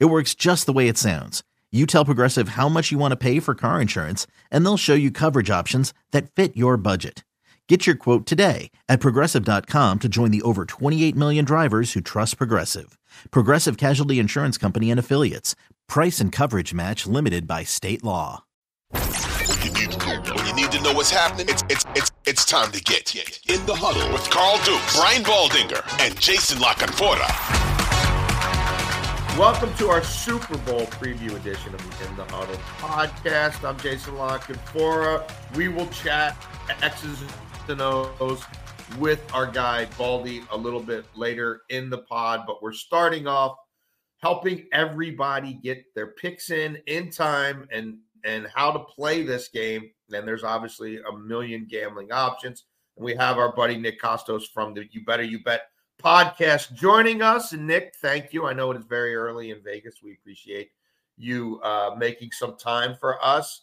It works just the way it sounds. You tell Progressive how much you want to pay for car insurance, and they'll show you coverage options that fit your budget. Get your quote today at progressive.com to join the over 28 million drivers who trust Progressive. Progressive Casualty Insurance Company and Affiliates. Price and coverage match limited by state law. When you need to know, what's happening, it's it's it's it's time to get in the huddle with Carl Duke, Brian Baldinger, and Jason La Canfora. Welcome to our Super Bowl preview edition of the In the Huddle podcast. I'm Jason La Canfora. We will chat X's and O's with our guy Baldy a little bit later in the pod, but we're starting off helping everybody get their picks in in time and and how to play this game. And there's obviously a million gambling options. And we have our buddy Nick Kostos from the You Better You Bet podcast joining us. And Nick, thank you. I know it is very early in Vegas. We appreciate you uh, making some time for us.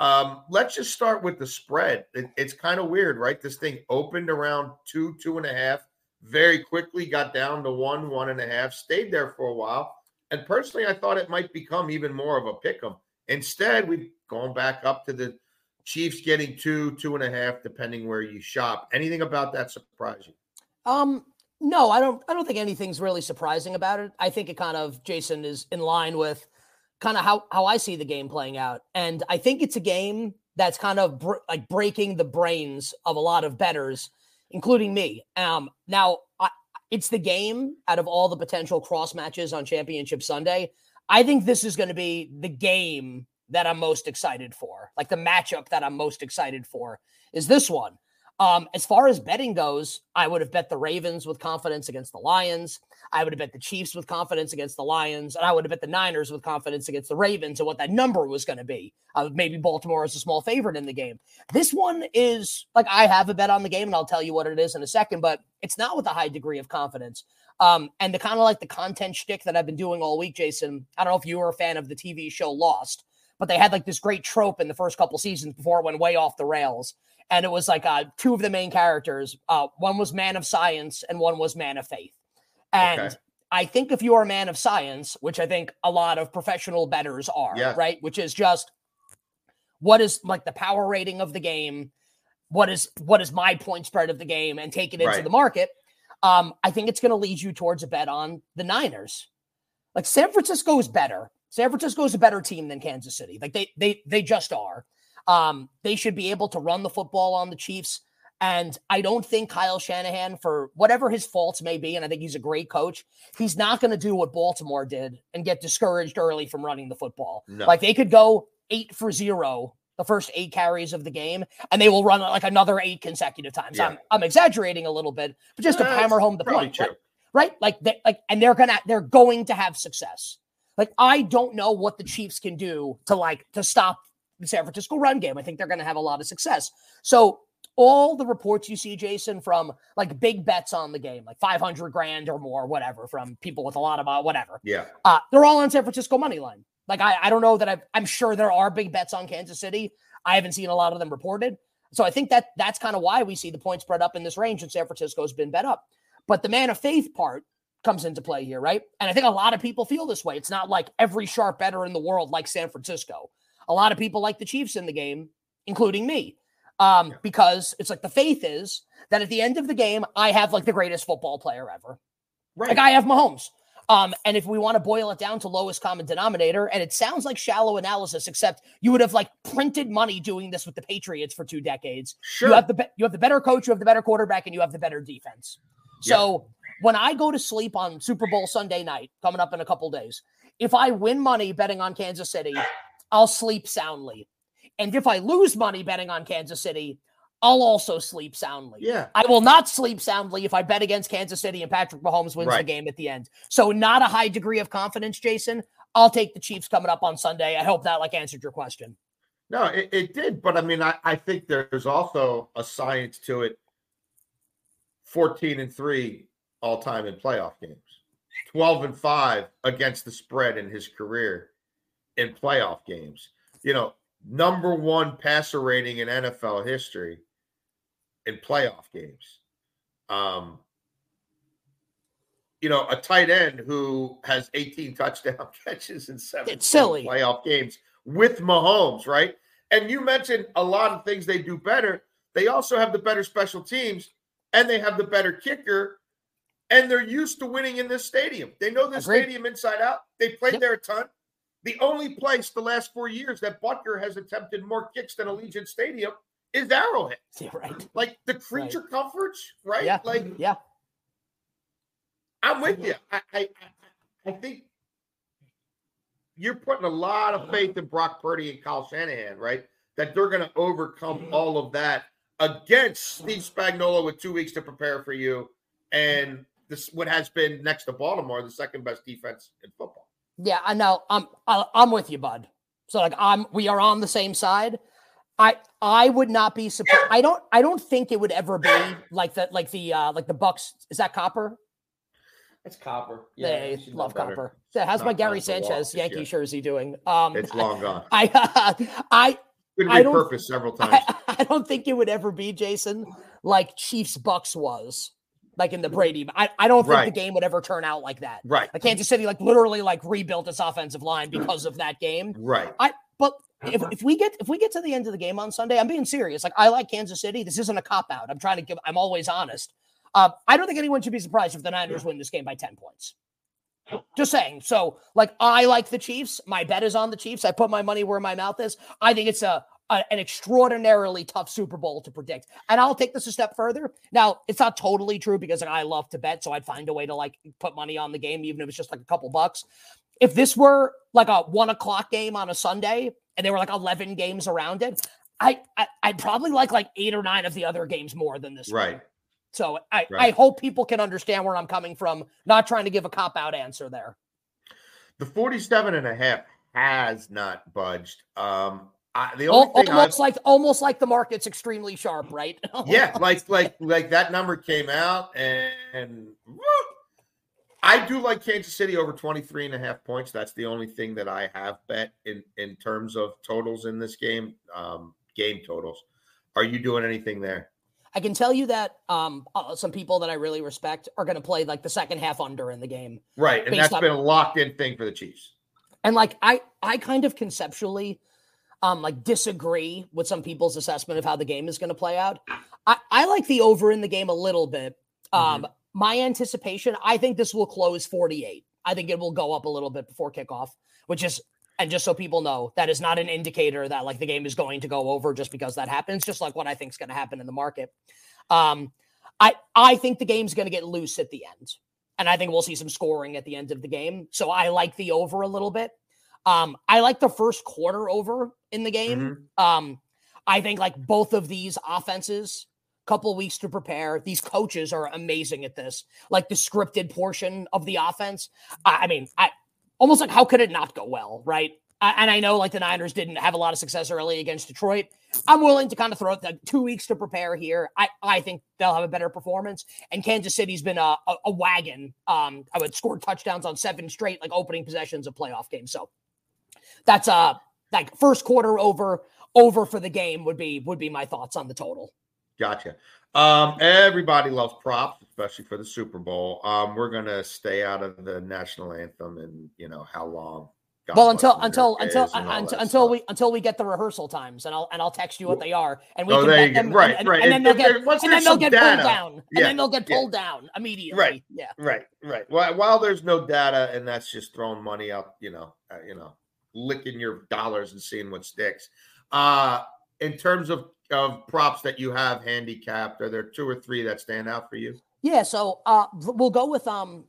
Um, let's just start with the spread. It, it's kind of weird, right? This thing opened around two, two and a half, very quickly got down to one, one and a half, stayed there for a while. And personally, I thought it might become even more of a pick 'em. Instead, we've gone back up to the Chiefs getting two, two and a half, depending where you shop. Anything about that surprise you? Um, no, I don't. I don't think anything's really surprising about it. I think it kind of Jason is in line with kind of how how I see the game playing out, and I think it's a game that's kind of br- like breaking the brains of a lot of betters, including me. Um, now I, it's the game out of all the potential cross matches on Championship Sunday. I think this is going to be the game that I'm most excited for. Like the matchup that I'm most excited for is this one. Um, as far as betting goes, I would have bet the Ravens with confidence against the Lions. I would have bet the Chiefs with confidence against the Lions, and I would have bet the Niners with confidence against the Ravens and what that number was going to be. Uh, maybe Baltimore is a small favorite in the game. This one is like I have a bet on the game, and I'll tell you what it is in a second, but it's not with a high degree of confidence. Um, and the kind of like the content shtick that I've been doing all week, Jason. I don't know if you were a fan of the TV show Lost, but they had like this great trope in the first couple seasons before it went way off the rails and it was like uh, two of the main characters. Uh, one was man of science, and one was man of faith. And okay. I think if you are a man of science, which I think a lot of professional betters are, yeah. right, which is just what is like the power rating of the game, what is what is my point spread of the game, and take it into right. the market. Um, I think it's going to lead you towards a bet on the Niners. Like San Francisco is better. San Francisco is a better team than Kansas City. Like they they they just are. Um, they should be able to run the football on the Chiefs. And I don't think Kyle Shanahan, for whatever his faults may be, and I think he's a great coach, he's not going to do what Baltimore did and get discouraged early from running the football. No. Like they could go eight for zero the first eight carries of the game, and they will run like another eight consecutive times. Yeah. I'm, I'm exaggerating a little bit, but just to hammer home the point, right? right? Like they like, and they're gonna they're going to have success. Like I don't know what the Chiefs can do to like to stop the San Francisco run game. I think they're going to have a lot of success. So all the reports you see, Jason, from like big bets on the game, like 500 grand or more, whatever, from people with a lot of uh, whatever. Yeah. Uh, they're all on San Francisco money line. Like I, I don't know that i I'm sure there are big bets on Kansas City. I haven't seen a lot of them reported. So I think that that's kind of why we see the point spread up in this range and San Francisco's been bet up. But the man of faith part comes into play here, right? And I think a lot of people feel this way. It's not like every sharp better in the world like San Francisco. A lot of people like the Chiefs in the game, including me, um, yeah. because it's like the faith is that at the end of the game, I have like the greatest football player ever. Right. Like I have Mahomes. Um, and if we want to boil it down to lowest common denominator, and it sounds like shallow analysis, except you would have like printed money doing this with the Patriots for two decades. Sure. You have the you have the better coach, you have the better quarterback, and you have the better defense. So when I go to sleep on Super Bowl Sunday night, coming up in a couple days, if I win money betting on Kansas City, I'll sleep soundly. And if I lose money betting on Kansas City, I'll also sleep soundly. Yeah. I will not sleep soundly if I bet against Kansas City and Patrick Mahomes wins right. the game at the end. So not a high degree of confidence, Jason. I'll take the Chiefs coming up on Sunday. I hope that like answered your question. No, it, it did, but I mean, I, I think there's also a science to it. 14 and 3 all time in playoff games. 12 and 5 against the spread in his career in playoff games. You know, number 1 passer rating in NFL history in playoff games. Um you know, a tight end who has 18 touchdown catches in seven it's silly. playoff games with Mahomes, right? And you mentioned a lot of things they do better. They also have the better special teams and they have the better kicker and they're used to winning in this stadium. They know this Agreed. stadium inside out. They played yep. there a ton. The only place the last four years that Butker has attempted more kicks than Allegiant Stadium is Arrowhead. Yeah, right. Like the creature right. comforts, right? Yeah. Like, yeah. I'm with you. I, I, I think you're putting a lot of faith in Brock Purdy and Kyle Shanahan, right? That they're going to overcome all of that against Steve Spagnuolo with two weeks to prepare for you, and this what has been next to Baltimore the second best defense in football. Yeah, I know. I'm I'm with you, bud. So like I'm we are on the same side. I I would not be surprised. I don't I don't think it would ever be like that like the uh like the Bucs. Is that copper? It's copper. Yeah, love copper. Yeah, how's my Gary Sanchez Yankee jersey doing? Um, it's long gone. I I been repurposed several times. I, I, don't think it would ever be Jason like Chiefs Bucs was like in the Brady. I, I don't think right. the game would ever turn out like that. Right. Like Kansas City like literally like rebuilt its offensive line because of that game. Right. I but if, if we get if we get to the end of the game on Sunday, I'm being serious. Like I like Kansas City. This isn't a cop out. I'm trying to give. I'm always honest. Uh, I don't think anyone should be surprised if the Niners win this game by ten points. Just saying. So, like, I like the Chiefs. My bet is on the Chiefs. I put my money where my mouth is. I think it's a, a, an extraordinarily tough Super Bowl to predict. And I'll take this a step further. Now, it's not totally true because like, I love to bet, so I'd find a way to like put money on the game, even if it's just like a couple bucks. If this were like a one o'clock game on a Sunday and there were like 11 games around it, I, I would probably like like eight or nine of the other games more than this. Right. One. So I, right. I hope people can understand where I'm coming from, not trying to give a cop out answer there. The 47 and a half has not budged. Um, I, the only thing almost I've, like almost like the market's extremely sharp, right? yeah, like like like that number came out and, and I do like Kansas City over 23 and a half points. That's the only thing that I have bet in in terms of totals in this game, um, game totals. Are you doing anything there? I can tell you that um, uh, some people that I really respect are going to play like the second half under in the game. Right, and that's on, been a locked in thing for the Chiefs. And like I, I kind of conceptually, um, like disagree with some people's assessment of how the game is going to play out. I, I like the over in the game a little bit. Um, mm-hmm. my anticipation, I think this will close forty eight. I think it will go up a little bit before kickoff, which is and just so people know, that is not an indicator that like the game is going to go over just because that happens, just like what I think is going to happen in the market. Um, I I think the game's going to get loose at the end. And I think we'll see some scoring at the end of the game. So I like the over a little bit. Um, I like the first quarter over in the game. Mm-hmm. Um, I think like both of these offenses, couple weeks to prepare. These coaches are amazing at this. Like the scripted portion of the offense. I, I mean, I almost like how could it not go well, right? and I know like the Niners didn't have a lot of success early against Detroit. I'm willing to kind of throw it the two weeks to prepare here. I, I think they'll have a better performance. And Kansas City's been a, a, a wagon. Um, I would score touchdowns on seven straight like opening possessions of playoff games. So that's uh like first quarter over over for the game would be would be my thoughts on the total. Gotcha. Um, everybody loves props, especially for the Super Bowl. Um, we're gonna stay out of the national anthem and you know how long. God well, until until until until, until we until we get the rehearsal times, and I'll and I'll text you what they are, and we oh, can them, right, and, right, and, and then they'll get and then they'll get data, pulled down, and then they'll get pulled yeah. down immediately. Right. Yeah. Right. Right. Well, while there's no data, and that's just throwing money up, you know, uh, you know, licking your dollars and seeing what sticks. Uh, in terms of of props that you have handicapped, are there two or three that stand out for you? Yeah, so uh, we'll go with um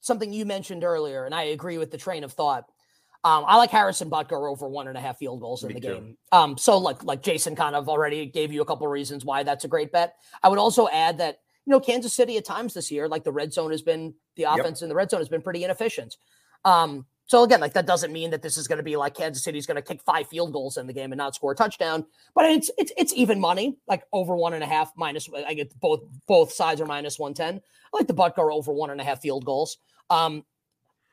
something you mentioned earlier, and I agree with the train of thought. Um, I like Harrison Butker over one and a half field goals in Me the too. game. Um, so like like Jason kind of already gave you a couple reasons why that's a great bet. I would also add that you know Kansas City at times this year, like the red zone has been the offense yep. in the red zone has been pretty inefficient. Um, so again, like that doesn't mean that this is going to be like Kansas City's going to kick five field goals in the game and not score a touchdown. But it's it's it's even money, like over one and a half minus. I get both both sides are minus one ten. I like the Butker over one and a half field goals. Um,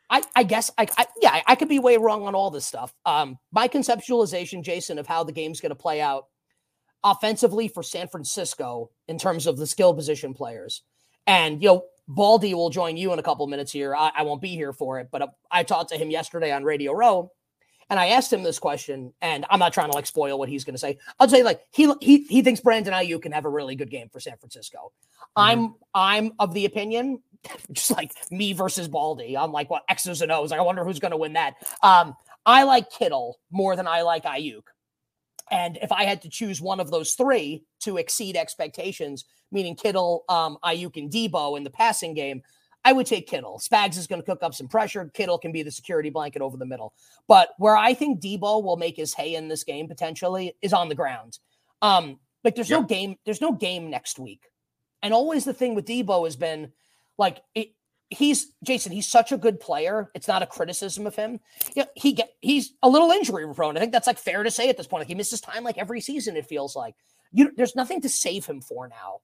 I I guess I, I yeah I, I could be way wrong on all this stuff. Um, my conceptualization, Jason, of how the game's going to play out offensively for San Francisco in terms of the skill position players, and you know Baldy will join you in a couple minutes here. I, I won't be here for it, but uh, I talked to him yesterday on Radio Row, and I asked him this question, and I'm not trying to like spoil what he's going to say. I'll say like he he he thinks Brandon Aiyuk can have a really good game for San Francisco. Mm-hmm. I'm I'm of the opinion, just like me versus Baldy. I'm like what X's and O's. I wonder who's going to win that. Um, I like Kittle more than I like Aiyuk. And if I had to choose one of those three to exceed expectations, meaning Kittle, um, Aiyuk, and Deebo in the passing game, I would take Kittle. Spags is going to cook up some pressure. Kittle can be the security blanket over the middle. But where I think Deebo will make his hay in this game potentially is on the ground. Um, like there's yep. no game, there's no game next week. And always the thing with Deebo has been like it, he's Jason. He's such a good player. It's not a criticism of him. Yeah, he get he's a little injury prone. I think that's like fair to say at this point. Like he misses time like every season. It feels like you. There's nothing to save him for now.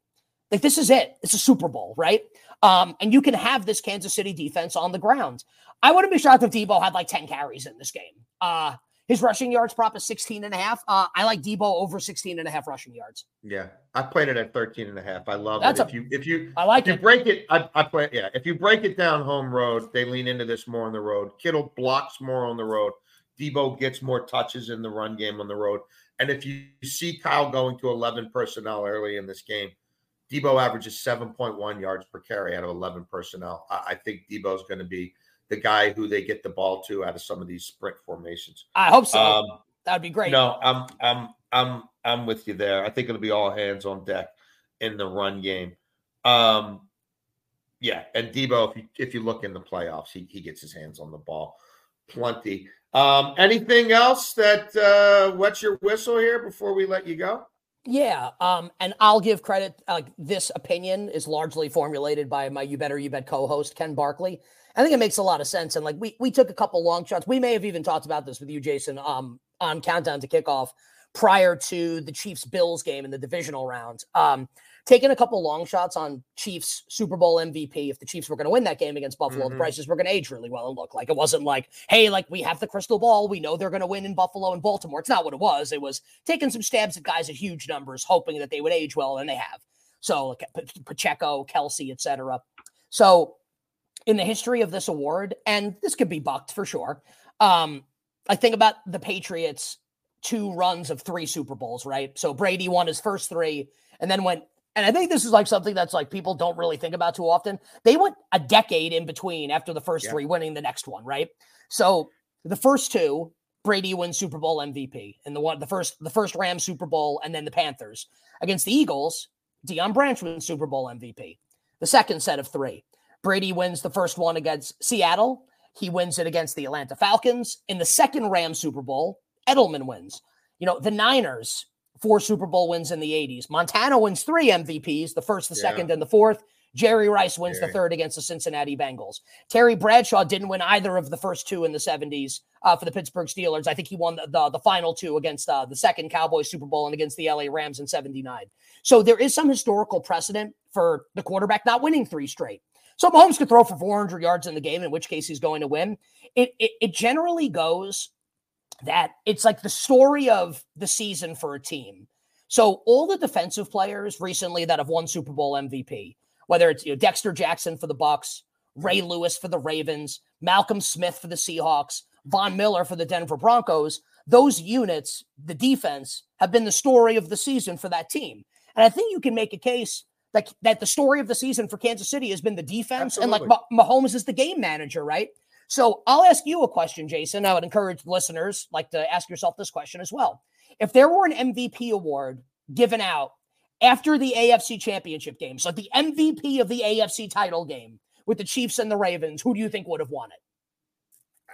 Like this is it. It's a Super Bowl, right? Um, and you can have this Kansas City defense on the ground. I wouldn't be shocked if Deebo had like 10 carries in this game. Uh, his rushing yards prop is 16 and a half. Uh, I like Deebo over 16 and a half rushing yards. Yeah. I played it at 13 and a half. I love That's it. A, if you if you I like if it. you break it, I, I play yeah. If you break it down home road, they lean into this more on the road. Kittle blocks more on the road. Deebo gets more touches in the run game on the road. And if you see Kyle going to 11 personnel early in this game, Deebo averages 7.1 yards per carry out of 11 personnel. I, I think Deebo's going to be the guy who they get the ball to out of some of these sprint formations. I hope so. Um, that would be great. No, I'm I'm I'm I'm with you there. I think it'll be all hands on deck in the run game. Um, yeah, and Deebo, if you if you look in the playoffs, he he gets his hands on the ball plenty. Um, anything else that uh, what's your whistle here before we let you go? Yeah, um, and I'll give credit. Like uh, this opinion is largely formulated by my You Better You Bet co-host Ken Barkley. I think it makes a lot of sense. And like we we took a couple long shots. We may have even talked about this with you, Jason, um, on countdown to kickoff prior to the Chiefs Bills game in the divisional round. Um, taking a couple long shots on Chiefs Super Bowl MVP. If the Chiefs were going to win that game against Buffalo, mm-hmm. the prices were going to age really well and look like it wasn't like, hey, like we have the crystal ball, we know they're going to win in Buffalo and Baltimore. It's not what it was. It was taking some stabs at guys at huge numbers, hoping that they would age well, and they have. So like Pacheco, Kelce, etc. So in the history of this award, and this could be bucked for sure. Um, I think about the Patriots' two runs of three Super Bowls, right? So Brady won his first three and then went, and I think this is like something that's like people don't really think about too often. They went a decade in between after the first yeah. three, winning the next one, right? So the first two, Brady wins Super Bowl MVP, and the one the first the first Rams Super Bowl, and then the Panthers against the Eagles. Deion Branch wins Super Bowl MVP. The second set of three. Brady wins the first one against Seattle. He wins it against the Atlanta Falcons. In the second Rams Super Bowl, Edelman wins. You know, the Niners, four Super Bowl wins in the 80s. Montana wins three MVPs, the first, the yeah. second, and the fourth. Jerry Rice wins Jerry. the third against the Cincinnati Bengals. Terry Bradshaw didn't win either of the first two in the 70s uh, for the Pittsburgh Steelers. I think he won the, the, the final two against uh, the second Cowboys Super Bowl and against the LA Rams in 79. So there is some historical precedent for the quarterback not winning three straight. So Mahomes could throw for 400 yards in the game, in which case he's going to win. It, it, it generally goes that it's like the story of the season for a team. So all the defensive players recently that have won Super Bowl MVP, whether it's you know, Dexter Jackson for the Bucs, Ray Lewis for the Ravens, Malcolm Smith for the Seahawks, Von Miller for the Denver Broncos, those units, the defense, have been the story of the season for that team. And I think you can make a case that, that the story of the season for Kansas City has been the defense, Absolutely. and like Mahomes is the game manager, right? So I'll ask you a question, Jason. I would encourage listeners like to ask yourself this question as well. If there were an MVP award given out after the AFC championship game, so the MVP of the AFC title game with the Chiefs and the Ravens, who do you think would have won it?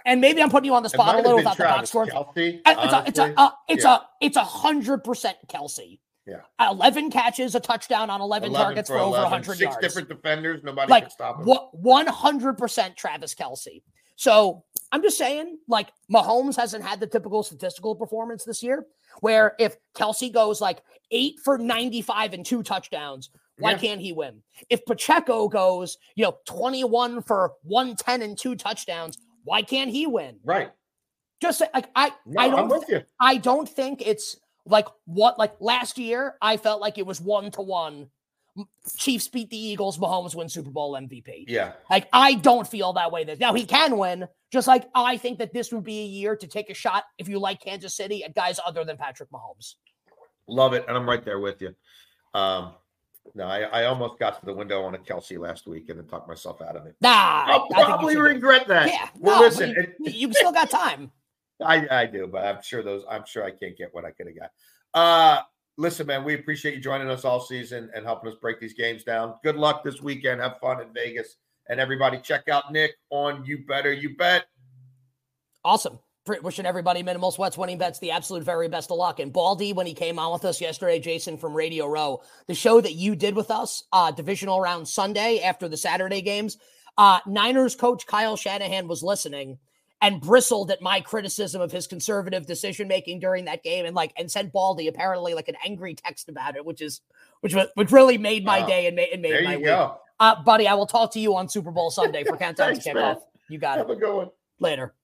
And maybe I'm putting you on the spot a little without Travis the box score. It's a, it's a, uh, it's a, it's a hundred percent Kelce. Yeah. 11 catches, a touchdown on 11, 11 targets for, for 11. over 100 Six yards. Six different defenders. Nobody like, can stop him. 100% Travis Kelce. So I'm just saying, like, Mahomes hasn't had the typical statistical performance this year where if Kelce goes like eight for 95 and two touchdowns, why yeah. can't he win? If Pacheco goes, you know, 21 for 110 and two touchdowns, why can't he win? Right. Just like I, no, I don't, I don't think it's like what like last year. I felt like it was one to one. Chiefs beat the Eagles. Mahomes win Super Bowl MVP. Yeah. Like I don't feel that way. That now he can win. Just like I think that this would be a year to take a shot if you like Kansas City at guys other than Patrick Mahomes. Love it, and I'm right there with you. Um, no, I, I almost got to the window on a Kelce last week and then talked myself out of it. Nah, I'll probably regret that. Yeah, well, no, listen, you, it, you still got time. I, I do, but I'm sure those. I'm sure I can't get what I could have got. Uh, listen, man, we appreciate you joining us all season and helping us break these games down. Good luck this weekend. Have fun in Vegas, and everybody check out Nick on You Better You Bet. Awesome wishing everybody minimal sweats, winning bets, the absolute very best of luck. And Baldy, when he came on with us yesterday, Jason from Radio Row, the show that you did with us, uh, divisional round Sunday after the Saturday games, uh, Niners coach Kyle Shanahan was listening and bristled at my criticism of his conservative decision making during that game, and like and sent Baldy apparently like an angry text about it, which is which was which really made my day and made, and made there my you week. Go. Uh, buddy, I will talk to you on Super Bowl Sunday for countdown to kickoff. You got Have it. Have a good one. Later.